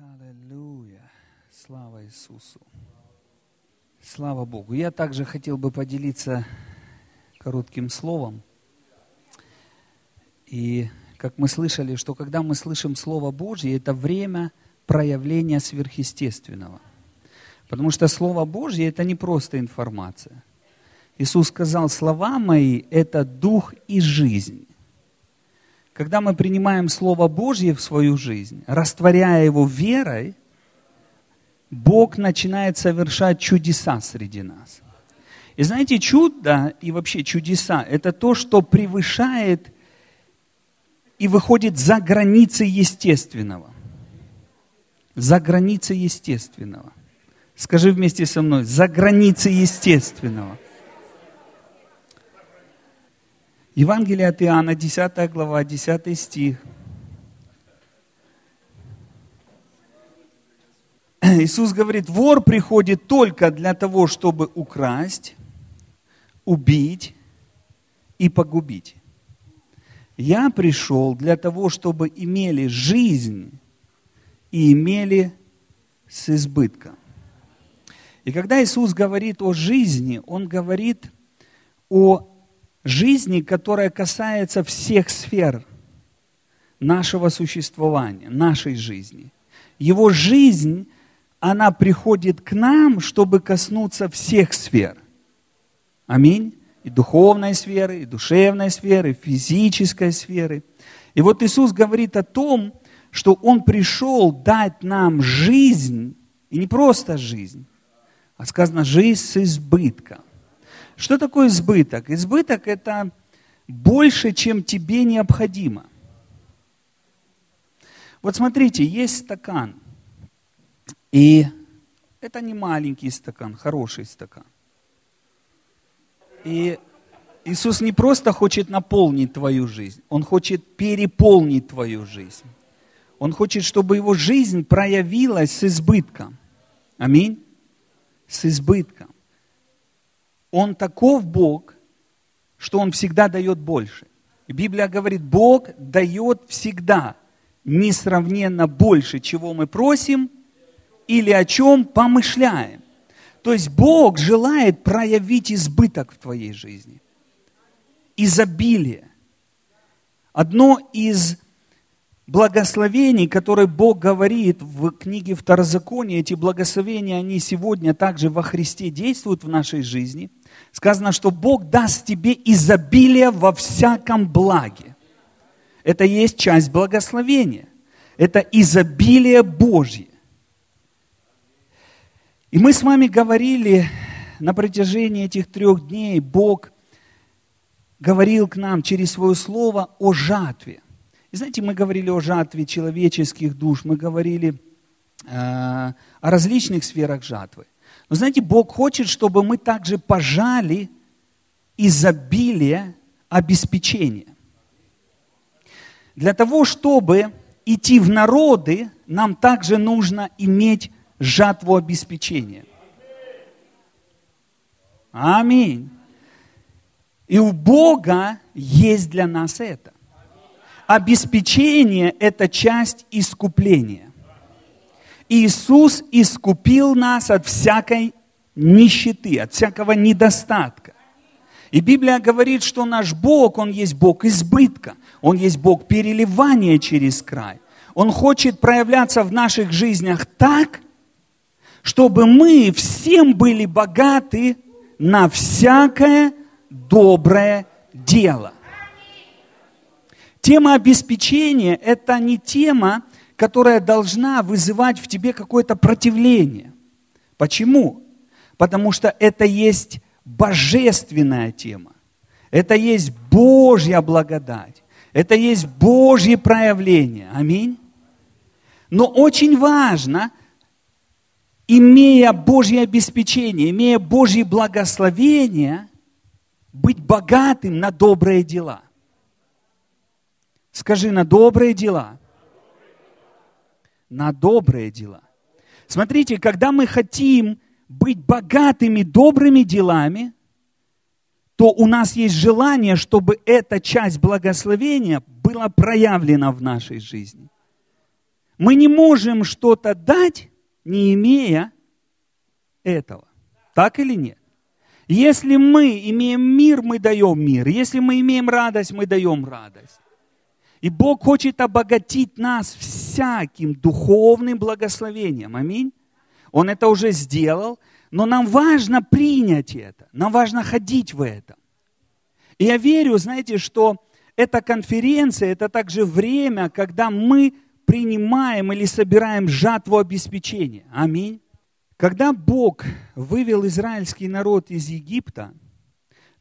Аллилуйя. Слава Иисусу. Слава Богу. Я также хотел бы поделиться коротким словом. И как мы слышали, что когда мы слышим Слово Божье, это время проявления сверхъестественного. Потому что Слово Божье – это не просто информация. Иисус сказал, слова мои – это дух и жизнь. Когда мы принимаем Слово Божье в свою жизнь, растворяя его верой, Бог начинает совершать чудеса среди нас. И знаете, чудо и вообще чудеса – это то, что превышает и выходит за границы естественного. За границы естественного. Скажи вместе со мной, за границы естественного – Евангелие от Иоанна, 10 глава, 10 стих. Иисус говорит, вор приходит только для того, чтобы украсть, убить и погубить. Я пришел для того, чтобы имели жизнь и имели с избытком. И когда Иисус говорит о жизни, Он говорит о жизни, которая касается всех сфер нашего существования, нашей жизни. Его жизнь, она приходит к нам, чтобы коснуться всех сфер. Аминь. И духовной сферы, и душевной сферы, и физической сферы. И вот Иисус говорит о том, что Он пришел дать нам жизнь, и не просто жизнь, а сказано жизнь с избытком. Что такое избыток? Избыток – это больше, чем тебе необходимо. Вот смотрите, есть стакан, и это не маленький стакан, хороший стакан. И Иисус не просто хочет наполнить твою жизнь, Он хочет переполнить твою жизнь. Он хочет, чтобы его жизнь проявилась с избытком. Аминь. С избытком. Он таков Бог, что Он всегда дает больше. Библия говорит, Бог дает всегда несравненно больше, чего мы просим или о чем помышляем. То есть Бог желает проявить избыток в твоей жизни. Изобилие. Одно из благословений, которые Бог говорит в книге Второзакония, эти благословения, они сегодня также во Христе действуют в нашей жизни – Сказано, что Бог даст тебе изобилие во всяком благе. Это есть часть благословения. Это изобилие Божье. И мы с вами говорили на протяжении этих трех дней, Бог говорил к нам через свое слово о жатве. И знаете, мы говорили о жатве человеческих душ, мы говорили э, о различных сферах жатвы. Но знаете, Бог хочет, чтобы мы также пожали изобилие обеспечения. Для того, чтобы идти в народы, нам также нужно иметь жатву обеспечения. Аминь. И у Бога есть для нас это. Обеспечение – это часть искупления. Иисус искупил нас от всякой нищеты, от всякого недостатка. И Библия говорит, что наш Бог, Он есть Бог избытка, Он есть Бог переливания через край. Он хочет проявляться в наших жизнях так, чтобы мы всем были богаты на всякое доброе дело. Тема обеспечения – это не тема, которая должна вызывать в тебе какое-то противление. Почему? Потому что это есть божественная тема. Это есть Божья благодать. Это есть Божье проявление. Аминь. Но очень важно, имея Божье обеспечение, имея Божье благословение, быть богатым на добрые дела. Скажи, на добрые дела на добрые дела. Смотрите, когда мы хотим быть богатыми добрыми делами, то у нас есть желание, чтобы эта часть благословения была проявлена в нашей жизни. Мы не можем что-то дать, не имея этого. Так или нет? Если мы имеем мир, мы даем мир. Если мы имеем радость, мы даем радость. И Бог хочет обогатить нас всяким духовным благословением. Аминь. Он это уже сделал, но нам важно принять это. Нам важно ходить в этом. И я верю, знаете, что эта конференция, это также время, когда мы принимаем или собираем жатву обеспечения. Аминь. Когда Бог вывел израильский народ из Египта,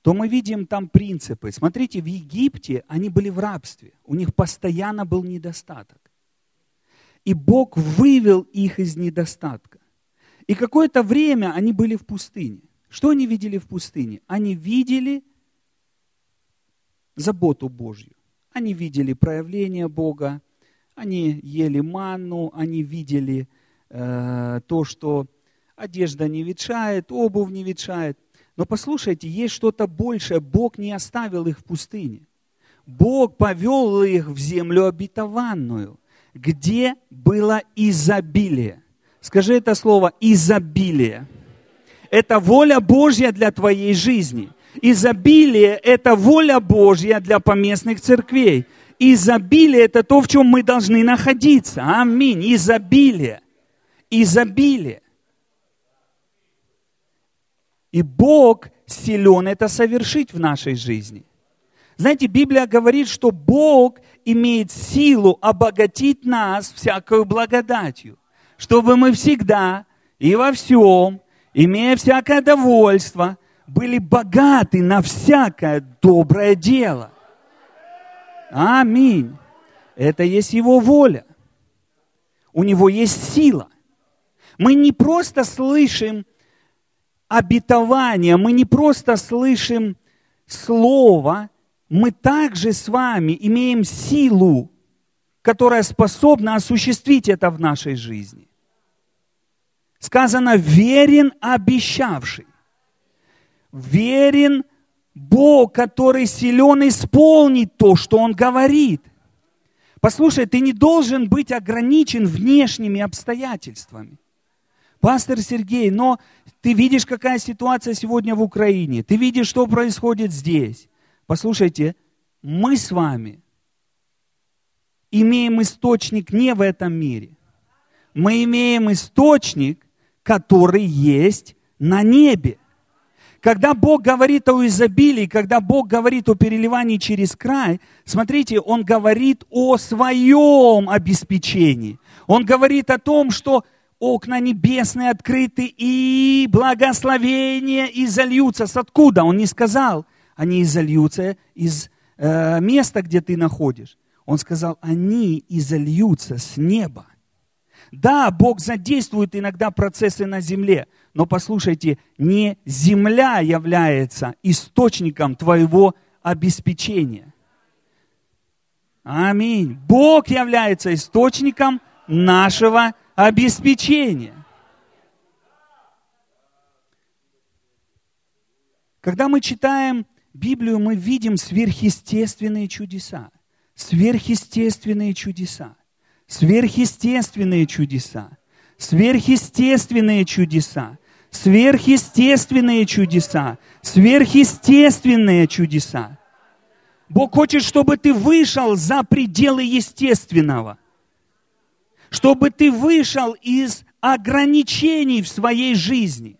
то мы видим там принципы. Смотрите, в Египте они были в рабстве, у них постоянно был недостаток. И Бог вывел их из недостатка. И какое-то время они были в пустыне. Что они видели в пустыне? Они видели заботу Божью. Они видели проявление Бога, они ели манну, они видели э, то, что одежда не ветшает, обувь не ветшает. Но послушайте, есть что-то большее. Бог не оставил их в пустыне. Бог повел их в землю обетованную, где было изобилие. Скажи это слово изобилие. Это воля Божья для твоей жизни. Изобилие – это воля Божья для поместных церквей. Изобилие – это то, в чем мы должны находиться. Аминь. Изобилие. Изобилие. И Бог силен это совершить в нашей жизни. Знаете, Библия говорит, что Бог имеет силу обогатить нас всякою благодатью, чтобы мы всегда и во всем, имея всякое довольство, были богаты на всякое доброе дело. Аминь. Это есть Его воля. У Него есть сила. Мы не просто слышим обетование, мы не просто слышим слово, мы также с вами имеем силу, которая способна осуществить это в нашей жизни. Сказано, верен обещавший. Верен Бог, который силен исполнить то, что Он говорит. Послушай, ты не должен быть ограничен внешними обстоятельствами. Пастор Сергей, но ты видишь, какая ситуация сегодня в Украине. Ты видишь, что происходит здесь. Послушайте, мы с вами имеем источник не в этом мире. Мы имеем источник, который есть на небе. Когда Бог говорит о изобилии, когда Бог говорит о переливании через край, смотрите, Он говорит о своем обеспечении. Он говорит о том, что окна небесные открыты, и благословения изольются. С откуда? Он не сказал, они изольются из э, места, где ты находишь. Он сказал, они изольются с неба. Да, Бог задействует иногда процессы на земле, но послушайте, не земля является источником твоего обеспечения. Аминь. Бог является источником нашего обеспечение. Когда мы читаем Библию, мы видим сверхъестественные чудеса. Сверхъестественные чудеса. Сверхъестественные чудеса. Сверхъестественные чудеса. Сверхъестественные чудеса. Сверхъестественные чудеса. Бог хочет, чтобы ты вышел за пределы естественного – чтобы ты вышел из ограничений в своей жизни,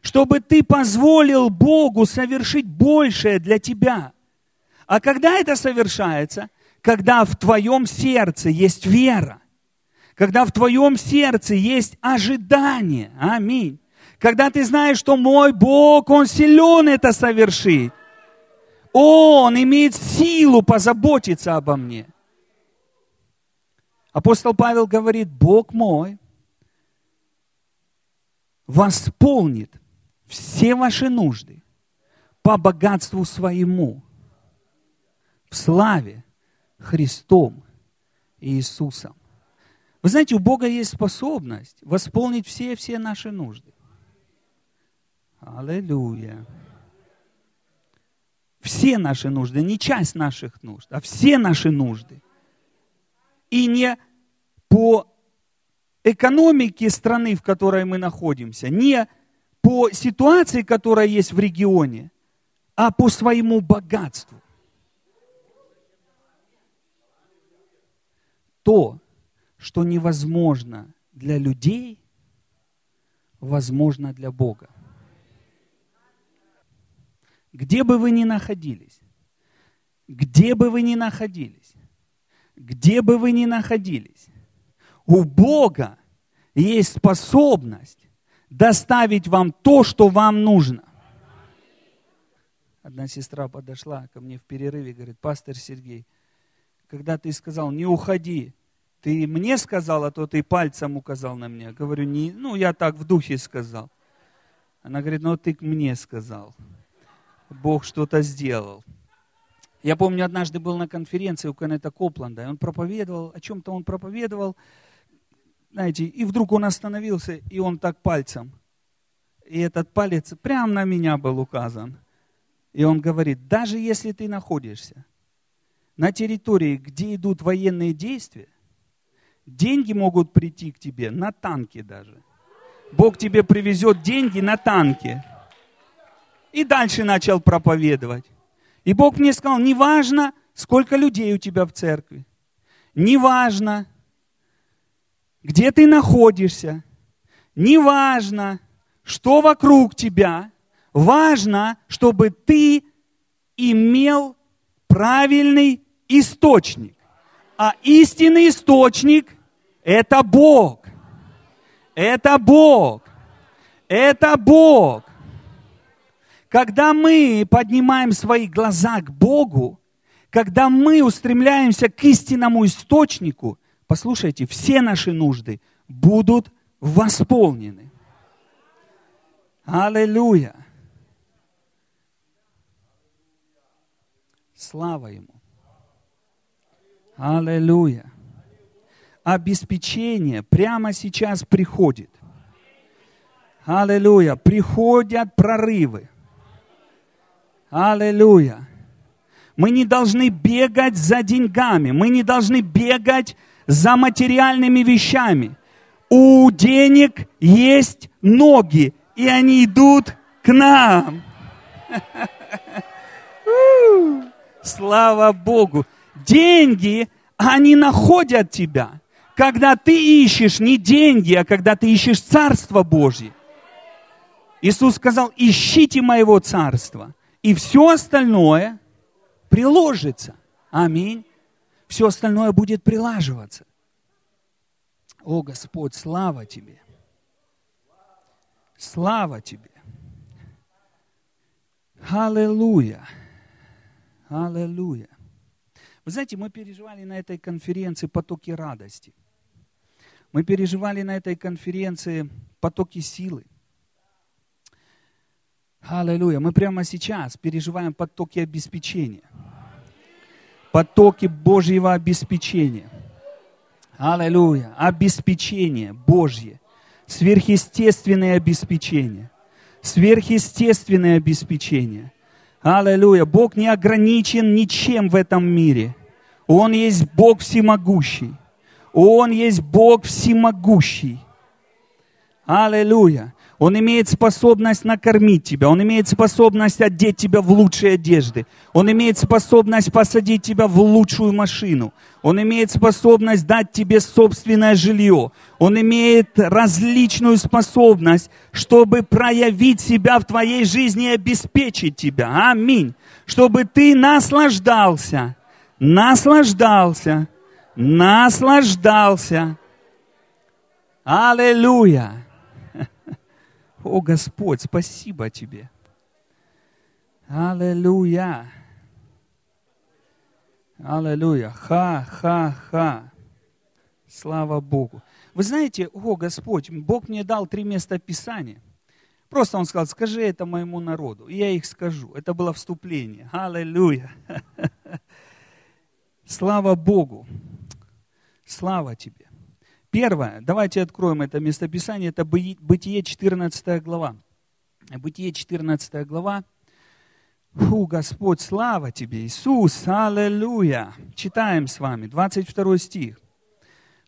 чтобы ты позволил Богу совершить большее для тебя. А когда это совершается? Когда в твоем сердце есть вера, когда в твоем сердце есть ожидание. Аминь. Когда ты знаешь, что мой Бог, Он силен это совершить. Он имеет силу позаботиться обо мне. Апостол Павел говорит, Бог мой восполнит все ваши нужды по богатству своему в славе Христом и Иисусом. Вы знаете, у Бога есть способность восполнить все-все наши нужды. Аллилуйя. Все наши нужды, не часть наших нужд, а все наши нужды – и не по экономике страны, в которой мы находимся, не по ситуации, которая есть в регионе, а по своему богатству. То, что невозможно для людей, возможно для Бога. Где бы вы ни находились, где бы вы ни находились, где бы вы ни находились, у Бога есть способность доставить вам то, что вам нужно. Одна сестра подошла ко мне в перерыве и говорит, пастор Сергей, когда ты сказал, не уходи, ты мне сказал, а то ты пальцем указал на меня. Говорю, не, ну я так в духе сказал. Она говорит, ну ты мне сказал. Бог что-то сделал. Я помню, однажды был на конференции у Кеннета Копланда, и он проповедовал, о чем-то он проповедовал, знаете, и вдруг он остановился, и он так пальцем. И этот палец прямо на меня был указан. И он говорит, даже если ты находишься на территории, где идут военные действия, деньги могут прийти к тебе на танке даже. Бог тебе привезет деньги на танке. И дальше начал проповедовать. И Бог мне сказал, неважно, сколько людей у тебя в церкви, неважно, где ты находишься, неважно, что вокруг тебя, важно, чтобы ты имел правильный источник. А истинный источник – это Бог. Это Бог. Это Бог. Когда мы поднимаем свои глаза к Богу, когда мы устремляемся к истинному источнику, послушайте, все наши нужды будут восполнены. Аллилуйя. Слава Ему. Аллилуйя. Обеспечение прямо сейчас приходит. Аллилуйя. Приходят прорывы. Аллилуйя. Мы не должны бегать за деньгами, мы не должны бегать за материальными вещами. У денег есть ноги, и они идут к нам. Слава Богу. Деньги, они находят тебя. Когда ты ищешь не деньги, а когда ты ищешь Царство Божье. Иисус сказал, ищите моего Царства и все остальное приложится. Аминь. Все остальное будет прилаживаться. О, Господь, слава Тебе. Слава Тебе. Аллилуйя. Аллилуйя. Вы знаете, мы переживали на этой конференции потоки радости. Мы переживали на этой конференции потоки силы. Аллилуйя. Мы прямо сейчас переживаем потоки обеспечения. Потоки Божьего обеспечения. Аллилуйя. Обеспечение Божье. Сверхъестественное обеспечение. Сверхъестественное обеспечение. Аллилуйя. Бог не ограничен ничем в этом мире. Он есть Бог всемогущий. Он есть Бог всемогущий. Аллилуйя. Он имеет способность накормить тебя, Он имеет способность одеть тебя в лучшие одежды, Он имеет способность посадить тебя в лучшую машину, Он имеет способность дать тебе собственное жилье, Он имеет различную способность, чтобы проявить себя в твоей жизни и обеспечить тебя. Аминь. Чтобы ты наслаждался, наслаждался, наслаждался. Аллилуйя. О Господь, спасибо Тебе. Аллилуйя. Аллилуйя. Ха-ха-ха. Слава Богу. Вы знаете, о Господь, Бог мне дал три места Писания. Просто Он сказал, скажи это моему народу. И я их скажу. Это было вступление. Аллилуйя. Слава Богу. Слава Тебе. Первое, давайте откроем это местописание, это Бытие 14 глава. Бытие 14 глава. Фу, Господь, слава Тебе, Иисус, аллилуйя. Читаем с вами, 22 стих.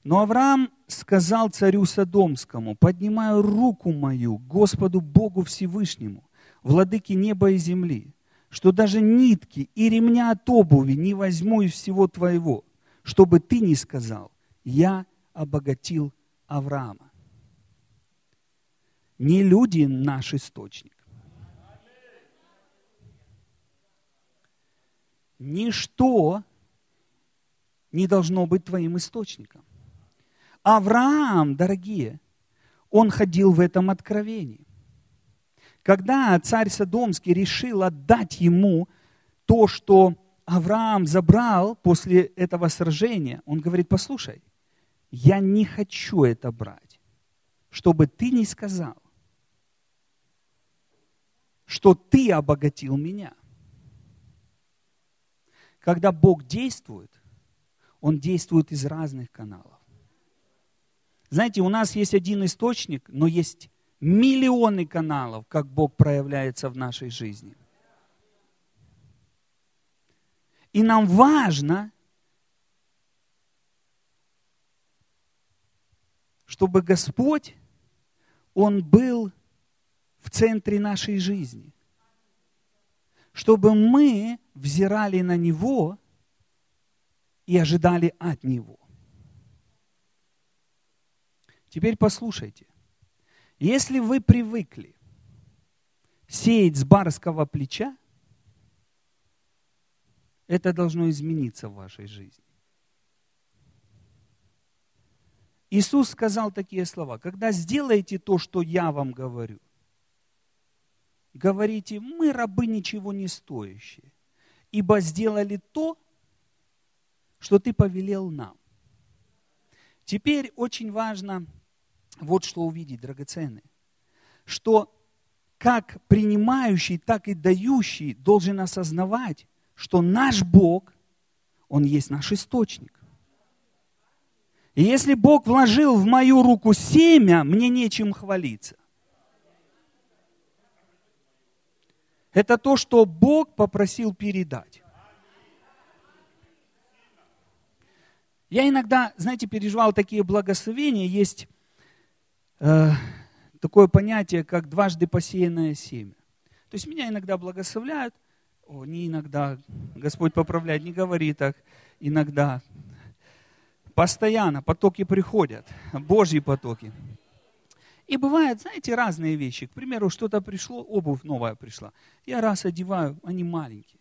Но Авраам сказал царю Содомскому, поднимаю руку мою Господу Богу Всевышнему, владыке неба и земли, что даже нитки и ремня от обуви не возьму из всего твоего, чтобы ты не сказал, я обогатил Авраама. Не люди наш источник. Ничто не должно быть твоим источником. Авраам, дорогие, он ходил в этом откровении. Когда царь Содомский решил отдать ему то, что Авраам забрал после этого сражения, он говорит, послушай, я не хочу это брать, чтобы ты не сказал, что ты обогатил меня. Когда Бог действует, Он действует из разных каналов. Знаете, у нас есть один источник, но есть миллионы каналов, как Бог проявляется в нашей жизни. И нам важно, чтобы Господь, Он был в центре нашей жизни. Чтобы мы взирали на Него и ожидали от Него. Теперь послушайте. Если вы привыкли сеять с барского плеча, это должно измениться в вашей жизни. Иисус сказал такие слова, когда сделаете то, что я вам говорю, говорите, мы рабы ничего не стоящие, ибо сделали то, что ты повелел нам. Теперь очень важно вот что увидеть, драгоценные, что как принимающий, так и дающий должен осознавать, что наш Бог, Он есть наш источник. И если Бог вложил в мою руку семя, мне нечем хвалиться. Это то, что Бог попросил передать. Я иногда, знаете, переживал такие благословения. Есть Э, такое понятие, как дважды посеянное семя. То есть меня иногда благословляют, о, не иногда, Господь поправляет, не говори так, иногда. Постоянно потоки приходят, Божьи потоки. И бывают, знаете, разные вещи. К примеру, что-то пришло, обувь новая пришла. Я раз одеваю, они маленькие.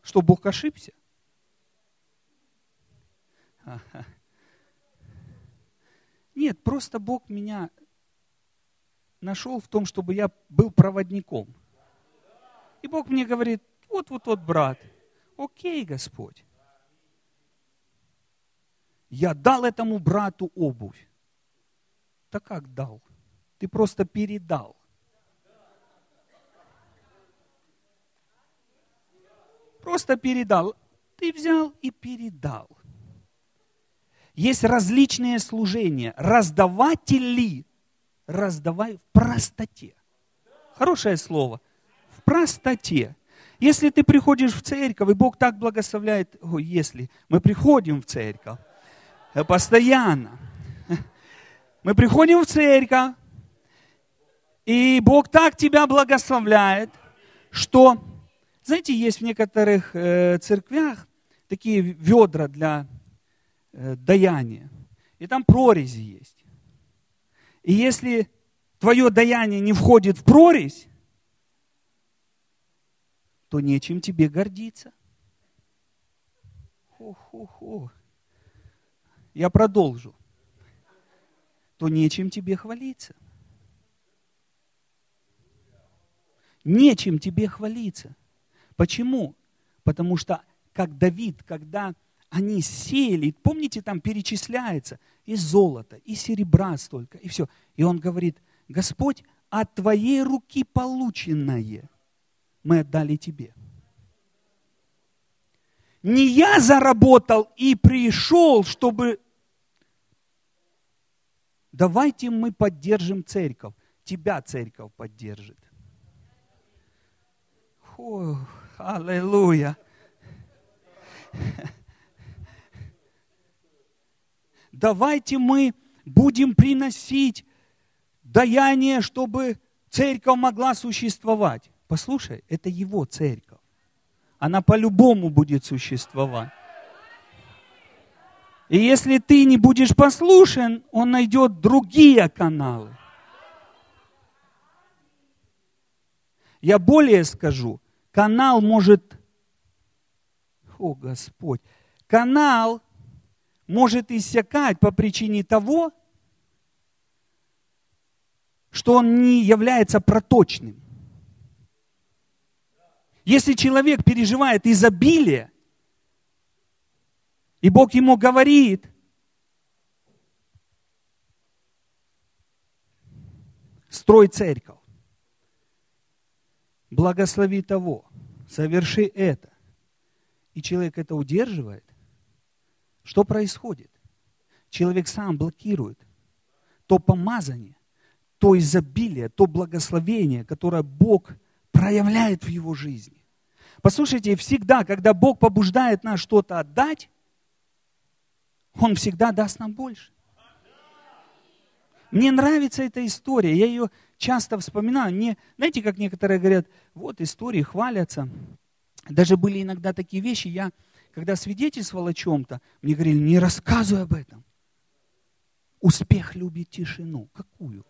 Что, Бог ошибся? Нет, просто Бог меня нашел в том, чтобы я был проводником. И Бог мне говорит, вот-вот-вот, брат, окей, Господь. Я дал этому брату обувь. Так как дал? Ты просто передал. Просто передал. Ты взял и передал. Есть различные служения. Раздаватели раздавай в простоте. Хорошее слово. В простоте. Если ты приходишь в церковь, и Бог так благословляет, о, если мы приходим в церковь, постоянно, мы приходим в церковь, и Бог так тебя благословляет, что, знаете, есть в некоторых э, церквях такие ведра для Э, даяние. И там прорези есть. И если твое даяние не входит в прорезь, то нечем тебе гордиться. Ху-ху-ху. Я продолжу. То нечем тебе хвалиться. Нечем тебе хвалиться. Почему? Потому что, как Давид, когда они сеяли, помните, там перечисляется и золото, и серебра столько, и все. И он говорит, Господь, от твоей руки полученное мы отдали тебе. Не я заработал и пришел, чтобы... Давайте мы поддержим церковь. Тебя церковь поддержит. Фу, аллилуйя. давайте мы будем приносить даяние, чтобы церковь могла существовать. Послушай, это его церковь. Она по-любому будет существовать. И если ты не будешь послушен, он найдет другие каналы. Я более скажу, канал может, о Господь, канал может иссякать по причине того, что он не является проточным. Если человек переживает изобилие, и Бог ему говорит, строй церковь, благослови того, соверши это. И человек это удерживает. Что происходит? Человек сам блокирует то помазание, то изобилие, то благословение, которое Бог проявляет в его жизни. Послушайте, всегда, когда Бог побуждает нас что-то отдать, Он всегда даст нам больше. Мне нравится эта история, я ее часто вспоминаю. Не, знаете, как некоторые говорят, вот истории хвалятся. Даже были иногда такие вещи, я, когда свидетельствовал о чем-то, мне говорили, не рассказывай об этом. Успех любит тишину. Какую?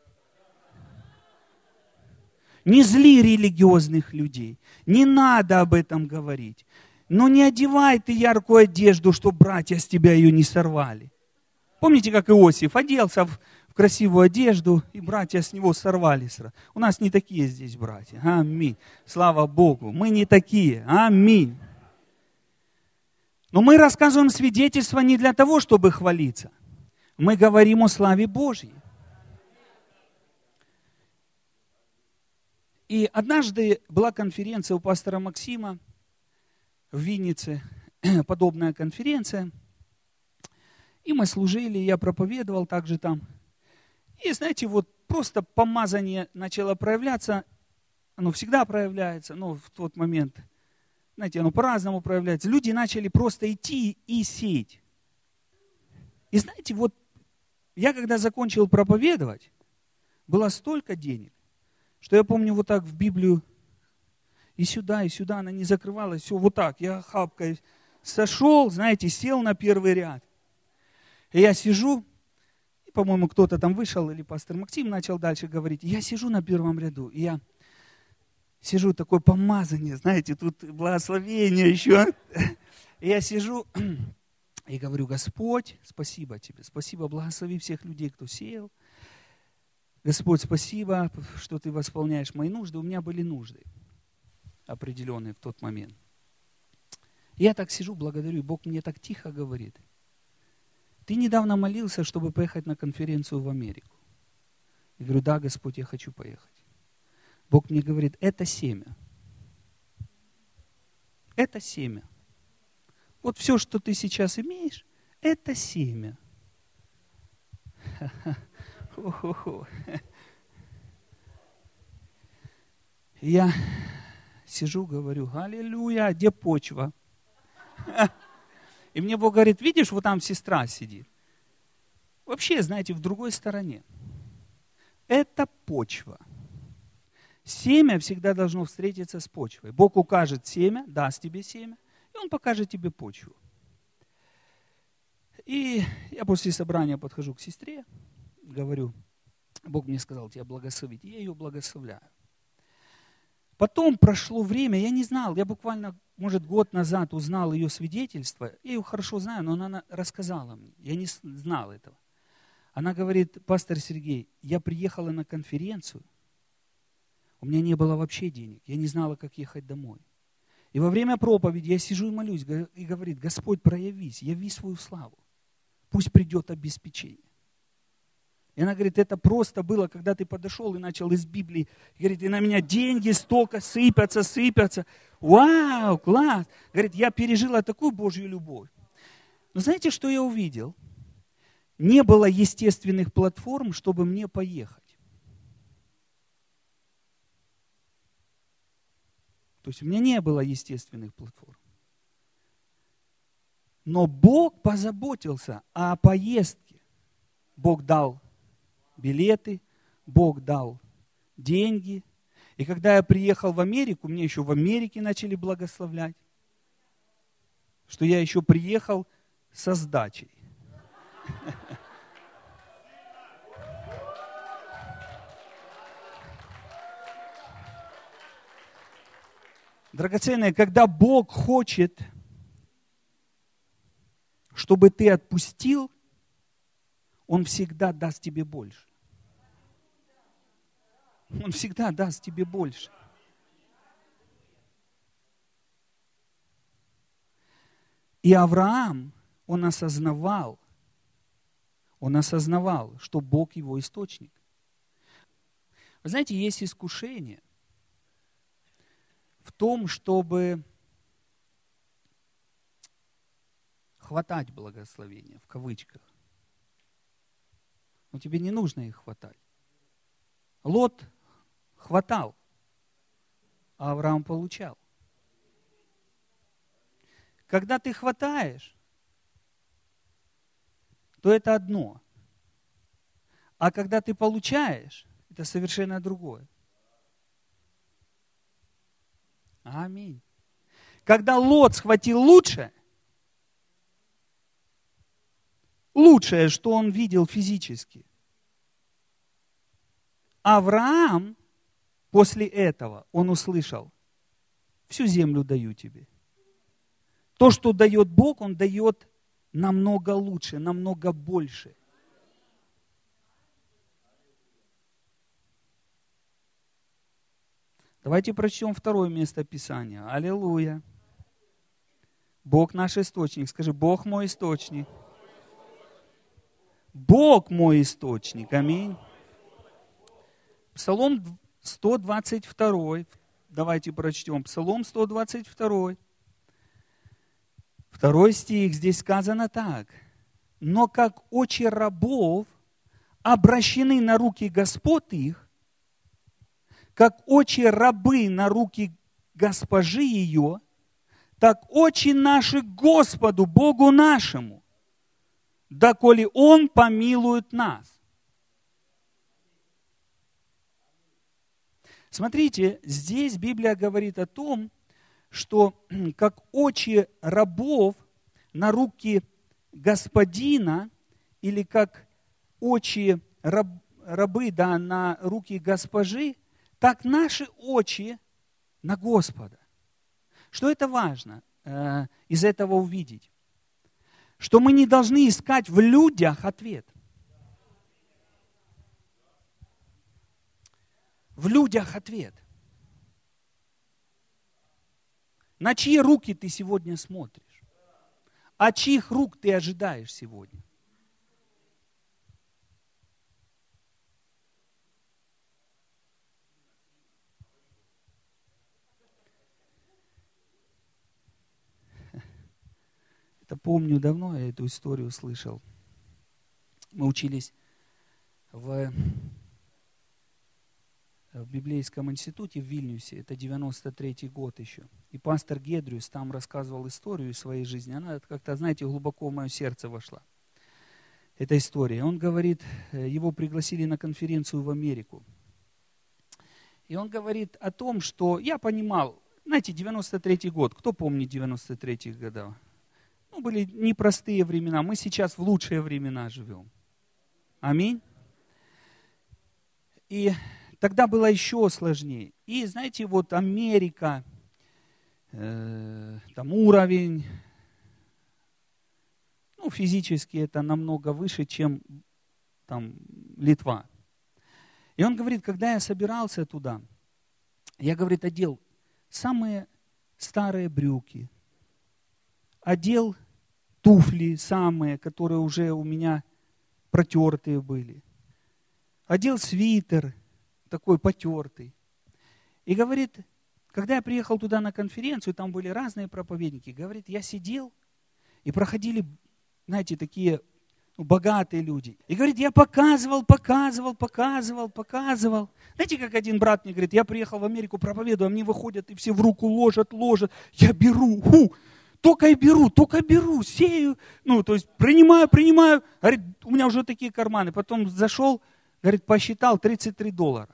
Не зли религиозных людей. Не надо об этом говорить. Но не одевай ты яркую одежду, чтобы братья с тебя ее не сорвали. Помните, как Иосиф оделся в красивую одежду, и братья с него сорвали. У нас не такие здесь братья. Аминь. Слава Богу. Мы не такие. Аминь. Но мы рассказываем свидетельство не для того, чтобы хвалиться. Мы говорим о славе Божьей. И однажды была конференция у пастора Максима в Виннице, подобная конференция. И мы служили, я проповедовал также там. И знаете, вот просто помазание начало проявляться, оно всегда проявляется, но в тот момент, знаете, оно по-разному проявляется. Люди начали просто идти и сеять. И знаете, вот я когда закончил проповедовать, было столько денег, что я помню вот так в Библию и сюда, и сюда, она не закрывалась, все вот так, я хапкой сошел, знаете, сел на первый ряд. И я сижу, по-моему, кто-то там вышел, или пастор Максим начал дальше говорить. Я сижу на первом ряду, и я сижу, такое помазание, знаете, тут благословение еще. И я сижу и говорю, Господь, спасибо тебе, спасибо, благослови всех людей, кто сеял. Господь, спасибо, что ты восполняешь мои нужды. У меня были нужды определенные в тот момент. Я так сижу, благодарю, Бог мне так тихо говорит – ты недавно молился, чтобы поехать на конференцию в Америку. Я говорю, да, Господь, я хочу поехать. Бог мне говорит, это семя. Это семя. Вот все, что ты сейчас имеешь, это семя. Я сижу, говорю, аллилуйя, где почва? И мне Бог говорит, видишь, вот там сестра сидит. Вообще, знаете, в другой стороне. Это почва. Семя всегда должно встретиться с почвой. Бог укажет семя, даст тебе семя, и Он покажет тебе почву. И я после собрания подхожу к сестре, говорю, Бог мне сказал тебя благословить. Я ее благословляю. Потом прошло время, я не знал, я буквально, может, год назад узнал ее свидетельство. Я ее хорошо знаю, но она рассказала мне. Я не знал этого. Она говорит, пастор Сергей, я приехала на конференцию, у меня не было вообще денег, я не знала, как ехать домой. И во время проповеди я сижу и молюсь, и говорит, Господь, проявись, яви свою славу. Пусть придет обеспечение. И она говорит, это просто было, когда ты подошел и начал из Библии, говорит, и на меня деньги столько сыпятся, сыпятся. Вау, класс. Говорит, я пережила такую Божью любовь. Но знаете, что я увидел? Не было естественных платформ, чтобы мне поехать. То есть у меня не было естественных платформ. Но Бог позаботился о поездке Бог дал билеты, Бог дал деньги. И когда я приехал в Америку, мне еще в Америке начали благословлять, что я еще приехал со сдачей. Драгоценные, когда Бог хочет, чтобы ты отпустил, Он всегда даст тебе больше. Он всегда даст тебе больше. И Авраам, он осознавал, он осознавал, что Бог его источник. Вы знаете, есть искушение – в том, чтобы хватать благословения, в кавычках. Но тебе не нужно их хватать. Лот хватал, а Авраам получал. Когда ты хватаешь, то это одно. А когда ты получаешь, это совершенно другое. Аминь. Когда Лот схватил лучшее, лучшее, что он видел физически, Авраам после этого, он услышал, всю землю даю тебе. То, что дает Бог, Он дает намного лучше, намного больше. Давайте прочтем второе место Писания. Аллилуйя. Бог наш источник. Скажи, Бог мой источник. Бог мой источник. Аминь. Псалом 122. Давайте прочтем. Псалом 122. Второй стих. Здесь сказано так. Но как очи рабов обращены на руки Господ их, как очи рабы на руки госпожи ее, так очи наши Господу, Богу нашему, доколе Он помилует нас. Смотрите, здесь Библия говорит о том, что как очи рабов на руки господина, или как очи раб, рабы да, на руки госпожи, так наши очи на Господа. Что это важно э, из этого увидеть? Что мы не должны искать в людях ответ. В людях ответ. На чьи руки ты сегодня смотришь? А чьих рук ты ожидаешь сегодня? Это помню давно, я эту историю слышал. Мы учились в, в библейском институте в Вильнюсе, это 93-й год еще. И пастор Гедрюс там рассказывал историю своей жизни. Она как-то, знаете, глубоко в мое сердце вошла. Эта история. Он говорит, э, его пригласили на конференцию в Америку. И он говорит о том, что я понимал, знаете, 93-й год, кто помнит 93-й года? Ну, были непростые времена. Мы сейчас в лучшие времена живем. Аминь. И тогда было еще сложнее. И знаете, вот Америка, э, там уровень, ну, физически это намного выше, чем там Литва. И он говорит, когда я собирался туда, я, говорит, одел самые старые брюки, одел туфли самые, которые уже у меня протертые были. Одел свитер такой потертый. И говорит, когда я приехал туда на конференцию, там были разные проповедники, говорит, я сидел, и проходили, знаете, такие ну, богатые люди. И говорит, я показывал, показывал, показывал, показывал. Знаете, как один брат мне говорит, я приехал в Америку, проповедую, а мне выходят и все в руку ложат, ложат. Я беру, ху, только и беру, только беру, сею, ну, то есть принимаю, принимаю. Говорит, у меня уже такие карманы. Потом зашел, говорит, посчитал 33 доллара.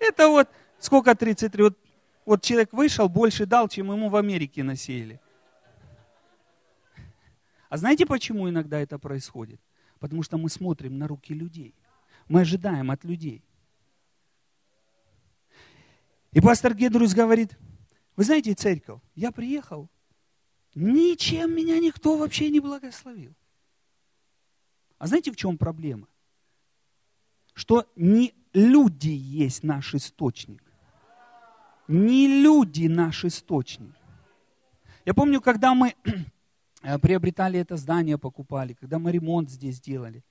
Это вот, сколько 33? Вот, вот человек вышел, больше дал, чем ему в Америке насеяли. А знаете, почему иногда это происходит? Потому что мы смотрим на руки людей. Мы ожидаем от людей. И пастор Гедрус говорит, вы знаете, церковь, я приехал, ничем меня никто вообще не благословил. А знаете, в чем проблема? Что не люди есть наш источник. Не люди наш источник. Я помню, когда мы э, приобретали это здание, покупали, когда мы ремонт здесь делали,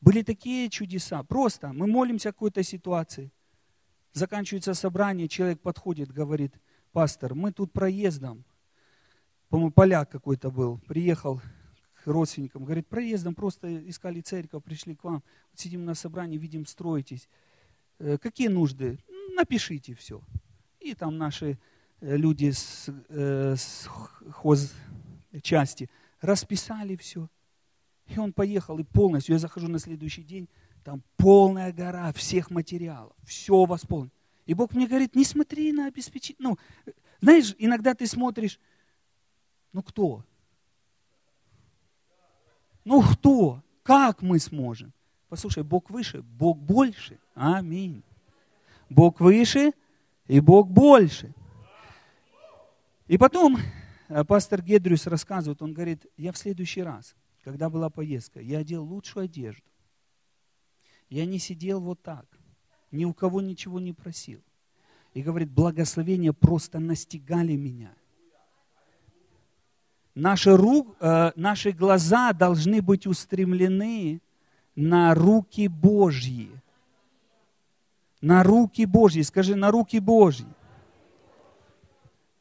были такие чудеса. Просто мы молимся о какой-то ситуации. Заканчивается собрание, человек подходит, говорит, пастор, мы тут проездом, по-моему, поляк какой-то был, приехал к родственникам, говорит, проездом просто искали церковь, пришли к вам, вот сидим на собрании, видим, строитесь. Э, какие нужды? Напишите все. И там наши э, люди с, э, с хозчасти расписали все. И он поехал, и полностью, я захожу на следующий день, там полная гора всех материалов, все восполнено. И Бог мне говорит, не смотри на обеспечение. Ну, знаешь, иногда ты смотришь, ну кто? Ну кто? Как мы сможем? Послушай, Бог выше, Бог больше. Аминь. Бог выше и Бог больше. И потом э, пастор Гедрюс рассказывает, он говорит, я в следующий раз, когда была поездка, я одел лучшую одежду. Я не сидел вот так, ни у кого ничего не просил. И говорит, благословения просто настигали меня. Наши, рук, э, наши глаза должны быть устремлены на руки Божьи. На руки Божьи. Скажи, на руки Божьи.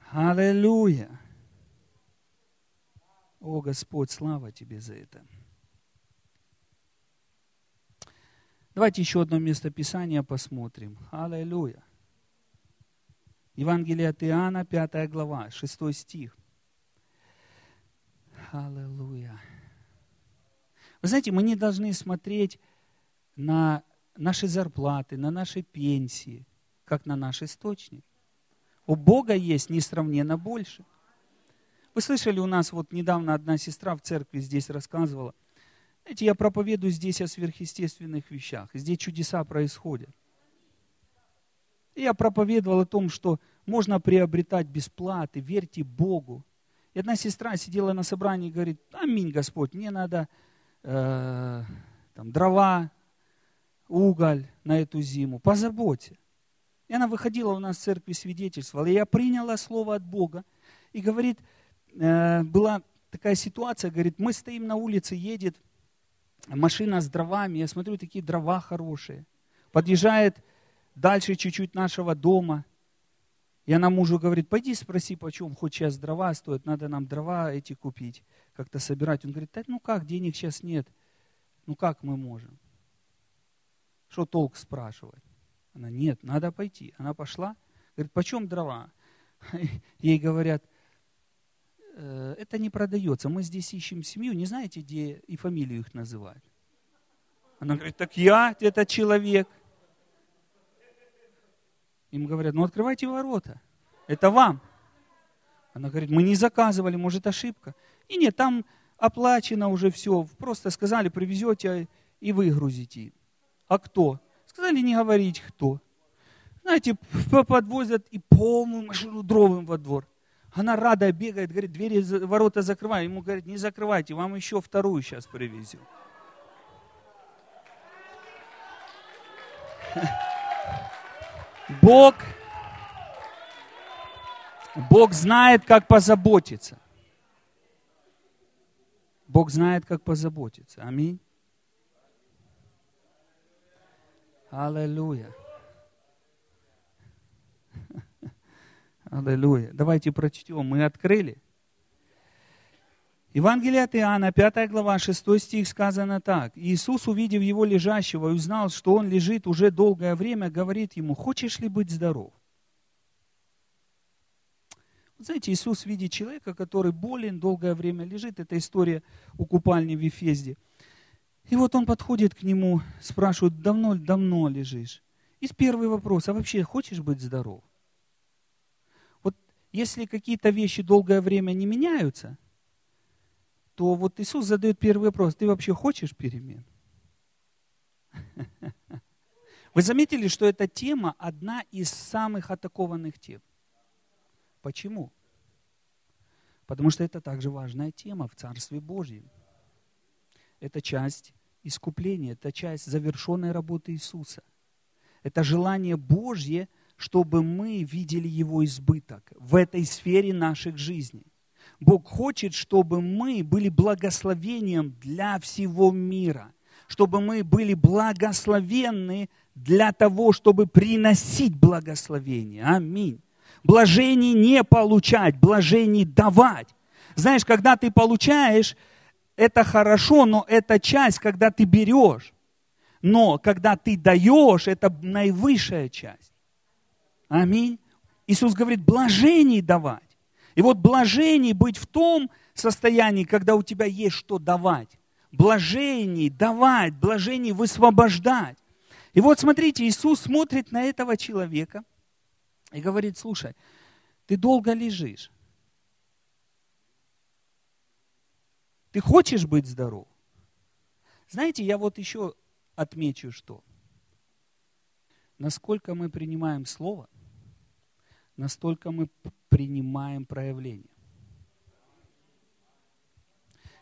Аллилуйя. О, Господь, слава Тебе за это. Давайте еще одно место Писания посмотрим. Аллилуйя. Евангелие от Иоанна, 5 глава, 6 стих. Аллилуйя. Вы знаете, мы не должны смотреть на наши зарплаты, на наши пенсии, как на наш источник. У Бога есть несравненно больше. Вы слышали, у нас вот недавно одна сестра в церкви здесь рассказывала. Знаете, я проповедую здесь о сверхъестественных вещах. Здесь чудеса происходят. И я проповедовал о том, что можно приобретать бесплаты, верьте Богу. И одна сестра сидела на собрании и говорит, аминь, Господь, мне надо э, там, дрова, уголь на эту зиму, позаботься. И она выходила у нас в церкви, свидетельствовала. И я приняла слово от Бога. И говорит, э, была такая ситуация, говорит, мы стоим на улице, едет машина с дровами, я смотрю, такие дрова хорошие. Подъезжает дальше чуть-чуть нашего дома. И она мужу говорит, пойди спроси, почем хоть сейчас дрова стоят, надо нам дрова эти купить, как-то собирать. Он говорит, да ну как, денег сейчас нет. Ну как мы можем? Что толк спрашивать? Она, нет, надо пойти. Она пошла, говорит, почем дрова? Ей говорят, «Э, это не продается, мы здесь ищем семью, не знаете, где и фамилию их называть? Она говорит, так я, этот человек. Им говорят, ну открывайте ворота. Это вам. Она говорит, мы не заказывали, может ошибка. И нет, там оплачено уже все. Просто сказали, привезете и выгрузите. А кто? Сказали не говорить кто. Знаете, подвозят и полную машину дровым во двор. Она рада бегает, говорит, двери, ворота закрывай. Ему говорит, не закрывайте, вам еще вторую сейчас привезем. Бог, Бог знает, как позаботиться. Бог знает, как позаботиться. Аминь. Аллилуйя. Аллилуйя. Давайте прочтем. Мы открыли. Евангелие от Иоанна, 5 глава, 6 стих сказано так. Иисус, увидев его лежащего и узнал, что он лежит уже долгое время, говорит ему, хочешь ли быть здоров? Знаете, Иисус видит человека, который болен, долгое время лежит. Это история у купальни в Ефезде. И вот он подходит к нему, спрашивает, давно-давно лежишь? И первый вопрос, а вообще хочешь быть здоров? Если какие-то вещи долгое время не меняются, то вот Иисус задает первый вопрос, ты вообще хочешь перемен? Вы заметили, что эта тема одна из самых атакованных тем? Почему? Потому что это также важная тема в Царстве Божьем. Это часть искупления, это часть завершенной работы Иисуса. Это желание Божье, чтобы мы видели Его избыток в этой сфере наших жизней. Бог хочет, чтобы мы были благословением для всего мира, чтобы мы были благословенны для того, чтобы приносить благословение. Аминь. Блажений не получать, блажений давать. Знаешь, когда ты получаешь, это хорошо, но это часть, когда ты берешь. Но когда ты даешь, это наивысшая часть. Аминь. Иисус говорит, блажений давать. И вот блажений быть в том состоянии, когда у тебя есть что давать. Блажений давать, блажений высвобождать. И вот смотрите, Иисус смотрит на этого человека и говорит, слушай, ты долго лежишь. Ты хочешь быть здоров? Знаете, я вот еще отмечу, что насколько мы принимаем Слово, настолько мы принимаем проявление.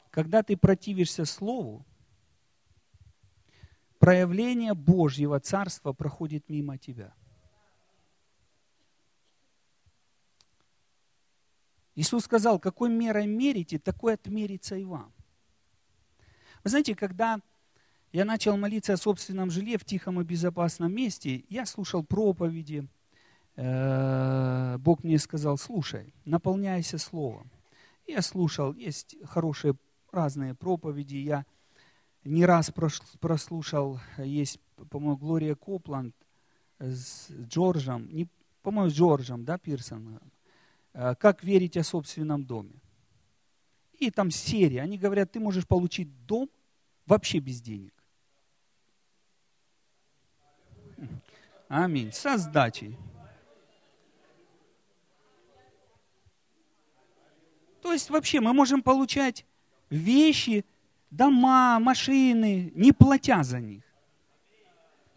Когда ты противишься Слову, проявление Божьего Царства проходит мимо тебя. Иисус сказал, какой мерой мерите, такой отмерится и вам. Вы знаете, когда я начал молиться о собственном жилье в тихом и безопасном месте, я слушал проповеди. Э, Бог мне сказал, слушай, наполняйся словом. Я слушал, есть хорошие разные проповеди. Я не раз прослушал, есть, по-моему, Глория Копланд с Джорджем, не, по-моему, с Джорджем, да, Пирсоном, э, «Как верить о собственном доме». И там серия, они говорят, ты можешь получить дом вообще без денег. Аминь. Со сдачей. То есть вообще мы можем получать вещи дома, машины, не платя за них.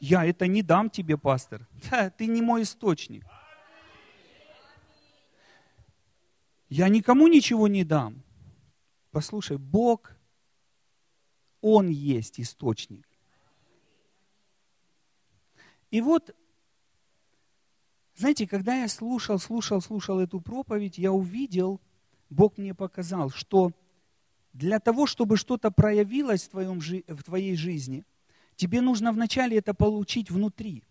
Я это не дам тебе, пастор. Да, ты не мой источник. Я никому ничего не дам. Послушай, Бог, Он есть источник. И вот, знаете, когда я слушал, слушал, слушал эту проповедь, я увидел, Бог мне показал, что для того, чтобы что-то проявилось в, твоем, в твоей жизни, тебе нужно вначале это получить внутри.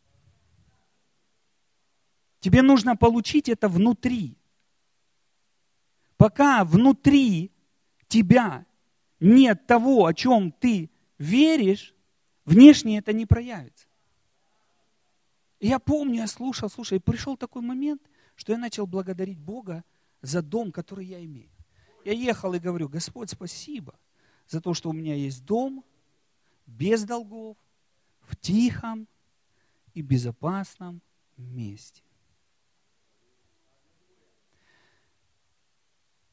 Тебе нужно получить это внутри. Пока внутри тебя нет того, о чем ты веришь, внешне это не проявится. Я помню, я слушал, слушай, и пришел такой момент, что я начал благодарить Бога за дом, который я имею. Я ехал и говорю, Господь, спасибо за то, что у меня есть дом без долгов, в тихом и безопасном месте.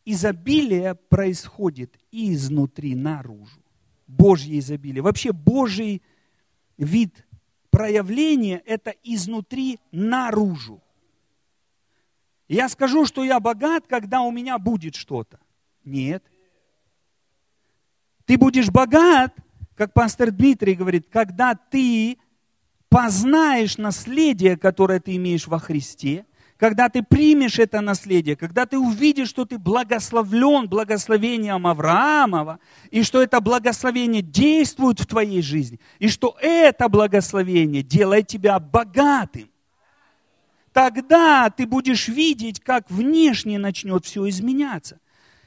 Изобилие происходит изнутри наружу. Божье изобилие. Вообще Божий вид проявления – это изнутри наружу. Я скажу, что я богат, когда у меня будет что-то. Нет. Ты будешь богат, как пастор Дмитрий говорит, когда ты познаешь наследие, которое ты имеешь во Христе, когда ты примешь это наследие, когда ты увидишь, что ты благословлен благословением Авраамова, и что это благословение действует в твоей жизни, и что это благословение делает тебя богатым, тогда ты будешь видеть, как внешне начнет все изменяться.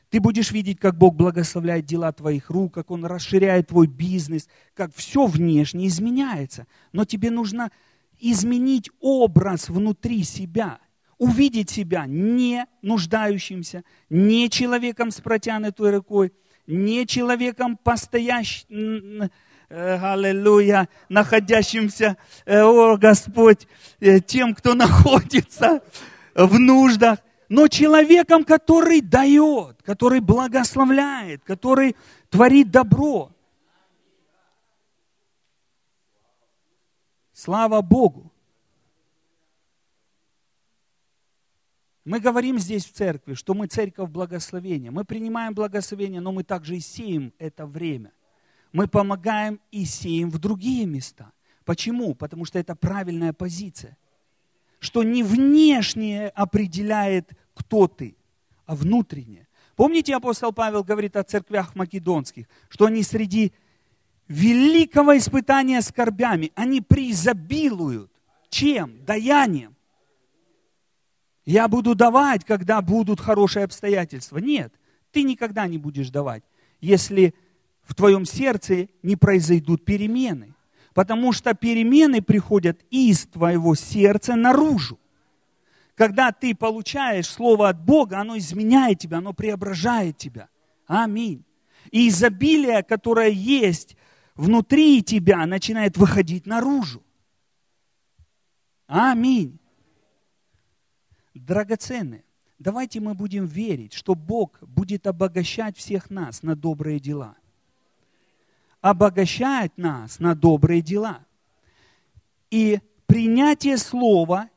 Ты будешь видеть, как Бог благословляет дела твоих рук, как Он расширяет твой бизнес, как все внешне изменяется. Но тебе нужно изменить образ внутри себя. увидеть себя не нуждающимся, не человеком с протянутой рукой, не человеком постоящим, аллилуйя, находящимся, э, о Господь, э, тем, кто находится в нуждах, но человеком, который дает, который благословляет, который творит добро. Слава Богу! Мы говорим здесь в церкви, что мы церковь благословения. Мы принимаем благословение, но мы также и сеем это время. Мы помогаем и сеем в другие места. Почему? Потому что это правильная позиция. Что не внешнее определяет, кто ты, а внутреннее. Помните, апостол Павел говорит о церквях македонских, что они среди великого испытания скорбями, они преизобилуют. Чем? Даянием. Я буду давать, когда будут хорошие обстоятельства. Нет, ты никогда не будешь давать, если в твоем сердце не произойдут перемены. Потому что перемены приходят из твоего сердца наружу. Когда ты получаешь слово от Бога, оно изменяет тебя, оно преображает тебя. Аминь. И изобилие, которое есть внутри тебя, начинает выходить наружу. Аминь драгоценные. Давайте мы будем верить, что Бог будет обогащать всех нас на добрые дела. Обогащать нас на добрые дела. И принятие слова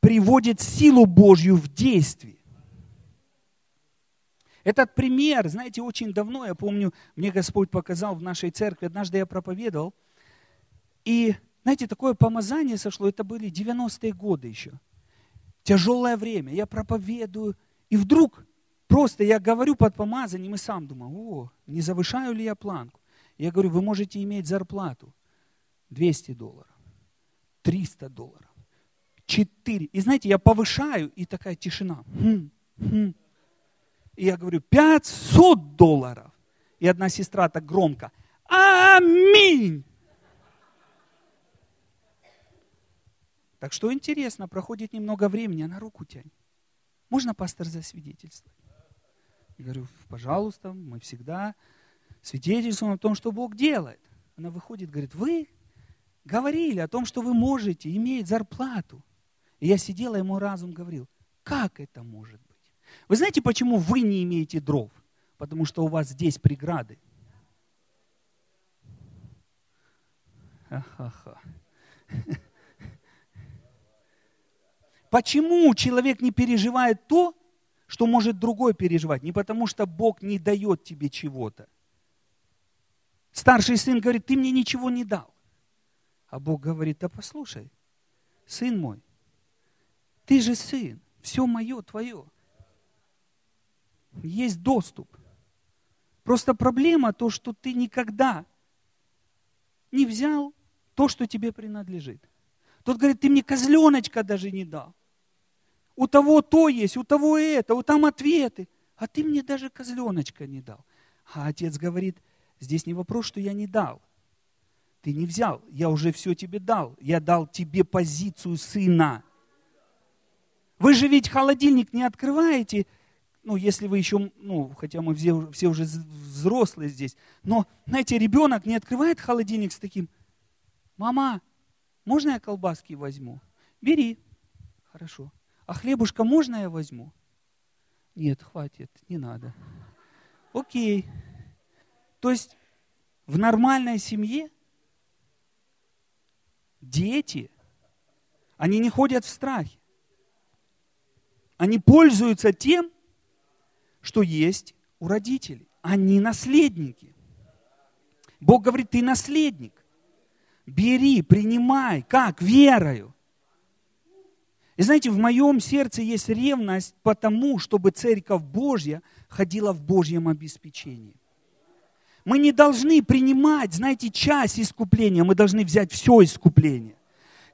приводит силу Божью в действие. Этот пример, знаете, очень давно, я помню, мне Господь показал в нашей церкви, однажды я проповедовал, и, знаете, такое помазание сошло, это были 90-е годы еще – тяжелое время, я проповедую, и вдруг просто я говорю под помазанием и сам думаю, о, не завышаю ли я планку? Я говорю, вы можете иметь зарплату 200 долларов, 300 долларов, 4. И знаете, я повышаю, и такая тишина. Хм, хм. И я говорю, 500 долларов. И одна сестра так громко, аминь. Так что интересно, проходит немного времени, она руку тянет. Можно, пастор, засвидетельствовать? Я говорю, пожалуйста, мы всегда свидетельствуем о том, что Бог делает. Она выходит, говорит, вы говорили о том, что вы можете иметь зарплату. И я сидела, и мой разум говорил, как это может быть? Вы знаете, почему вы не имеете дров? Потому что у вас здесь преграды. Ха-ха-ха. Почему человек не переживает то, что может другой переживать? Не потому что Бог не дает тебе чего-то. Старший сын говорит, ты мне ничего не дал. А Бог говорит, да послушай, сын мой, ты же сын, все мое, твое. Есть доступ. Просто проблема то, что ты никогда не взял то, что тебе принадлежит. Тот говорит, ты мне козленочка даже не дал у того то есть, у того это, у там ответы. А ты мне даже козленочка не дал. А отец говорит, здесь не вопрос, что я не дал. Ты не взял, я уже все тебе дал. Я дал тебе позицию сына. Вы же ведь холодильник не открываете, ну, если вы еще, ну, хотя мы все, все уже взрослые здесь, но, знаете, ребенок не открывает холодильник с таким, мама, можно я колбаски возьму? Бери. Хорошо а хлебушка можно я возьму? Нет, хватит, не надо. Окей. То есть в нормальной семье дети, они не ходят в страхе. Они пользуются тем, что есть у родителей. Они наследники. Бог говорит, ты наследник. Бери, принимай. Как? Верою. И знаете, в моем сердце есть ревность потому, чтобы Церковь Божья ходила в Божьем обеспечении. Мы не должны принимать, знаете, часть искупления, мы должны взять все искупление.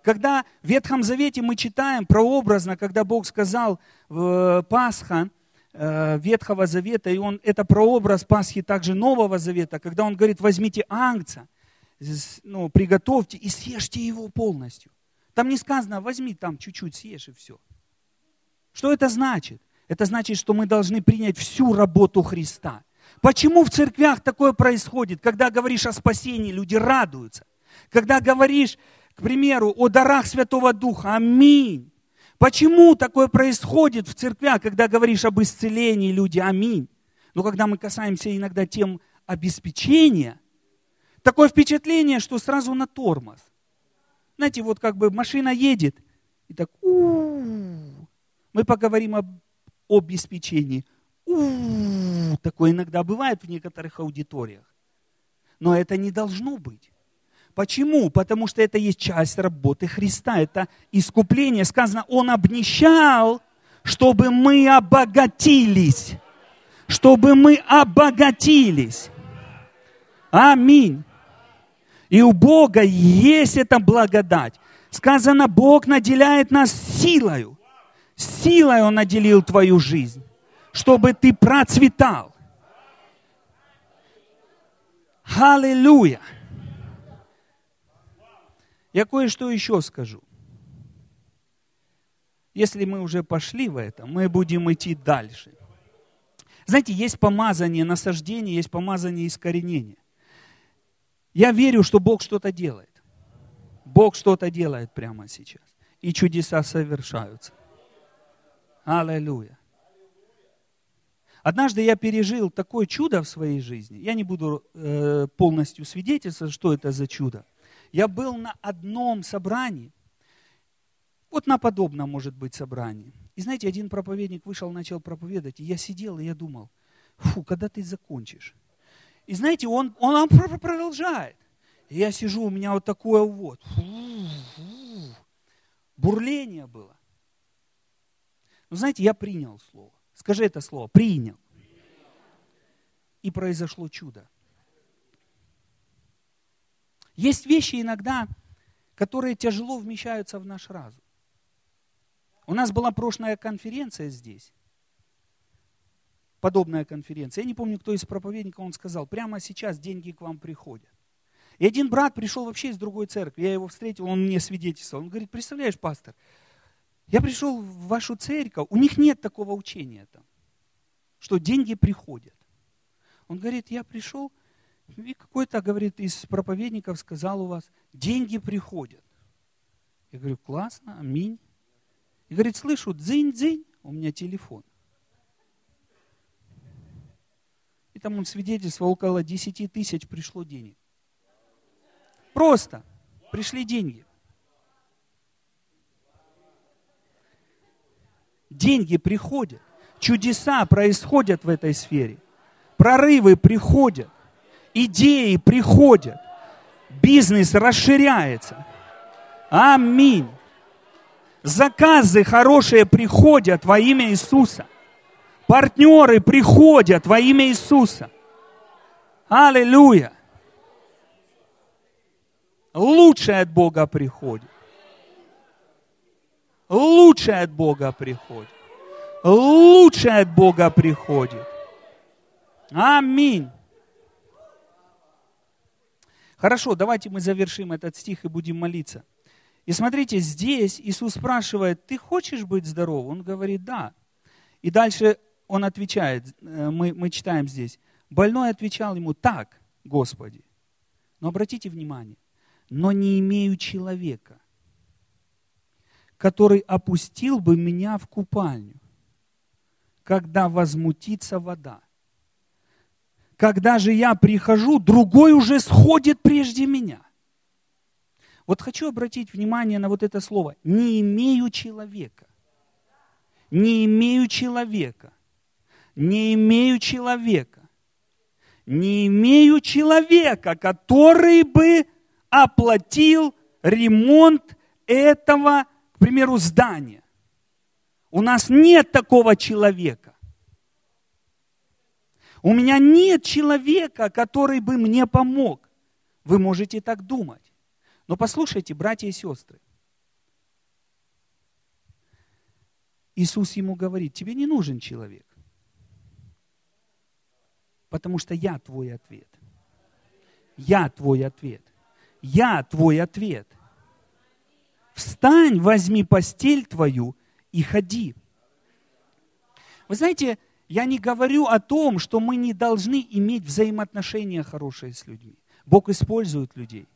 Когда в Ветхом Завете мы читаем прообразно, когда Бог сказал в Пасха, э, Ветхого Завета, и он, это прообраз Пасхи также Нового Завета, когда он говорит, возьмите ангца, ну, приготовьте и съешьте его полностью. Там не сказано, возьми там чуть-чуть, съешь и все. Что это значит? Это значит, что мы должны принять всю работу Христа. Почему в церквях такое происходит? Когда говоришь о спасении, люди радуются. Когда говоришь, к примеру, о дарах Святого Духа, аминь. Почему такое происходит в церквях, когда говоришь об исцелении, люди, аминь. Но когда мы касаемся иногда тем обеспечения, такое впечатление, что сразу на тормоз. Знаете, вот как бы машина едет, и так, у-у-у. мы поговорим об обеспечении. У-у-у. Такое иногда бывает в некоторых аудиториях. Но это не должно быть. Почему? Потому что это есть часть работы Христа. Это искупление. Сказано, Он обнищал, чтобы мы обогатились. Чтобы мы обогатились. Аминь. И у Бога есть эта благодать. Сказано, Бог наделяет нас силою. Силой Он наделил твою жизнь, чтобы ты процветал. Аллилуйя. Я кое-что еще скажу. Если мы уже пошли в это, мы будем идти дальше. Знаете, есть помазание насаждения, есть помазание искоренения. Я верю, что Бог что-то делает. Бог что-то делает прямо сейчас. И чудеса совершаются. Аллилуйя. Однажды я пережил такое чудо в своей жизни. Я не буду э, полностью свидетельствовать, что это за чудо я был на одном собрании, вот на подобном, может быть, собрании. И знаете, один проповедник вышел, начал проповедовать, и я сидел, и я думал, фу, когда ты закончишь? И знаете, он, он, он продолжает. И я сижу, у меня вот такое вот, бурление было. Но знаете, я принял слово. Скажи это слово, принял. И произошло чудо. Есть вещи иногда, которые тяжело вмещаются в наш разум. У нас была прошлая конференция здесь, подобная конференция. Я не помню, кто из проповедников, он сказал, прямо сейчас деньги к вам приходят. И один брат пришел вообще из другой церкви, я его встретил, он мне свидетельствовал. Он говорит, представляешь, пастор, я пришел в вашу церковь, у них нет такого учения там, что деньги приходят. Он говорит, я пришел, и какой-то, говорит, из проповедников сказал у вас, деньги приходят. Я говорю, классно, аминь. И говорит, слышу, дзынь-дзынь, у меня телефон. И там он свидетельствовал, около 10 тысяч пришло денег. Просто пришли деньги. Деньги приходят. Чудеса происходят в этой сфере. Прорывы приходят идеи приходят, бизнес расширяется. Аминь. Заказы хорошие приходят во имя Иисуса. Партнеры приходят во имя Иисуса. Аллилуйя. Лучшее от Бога приходит. Лучшее от Бога приходит. Лучшее от Бога приходит. Аминь. Хорошо, давайте мы завершим этот стих и будем молиться. И смотрите, здесь Иисус спрашивает, ты хочешь быть здоров? Он говорит, да. И дальше он отвечает, э, мы, мы читаем здесь, больной отвечал ему, так, Господи. Но обратите внимание, но не имею человека, который опустил бы меня в купальню, когда возмутится вода. Когда же я прихожу, другой уже сходит прежде меня. Вот хочу обратить внимание на вот это слово. Не имею человека. Не имею человека. Не имею человека. Не имею человека, который бы оплатил ремонт этого, к примеру, здания. У нас нет такого человека. У меня нет человека, который бы мне помог. Вы можете так думать. Но послушайте, братья и сестры. Иисус ему говорит, тебе не нужен человек. Потому что я твой ответ. Я твой ответ. Я твой ответ. Встань, возьми постель твою и ходи. Вы знаете, я не говорю о том, что мы не должны иметь взаимоотношения хорошие с людьми. Бог использует людей.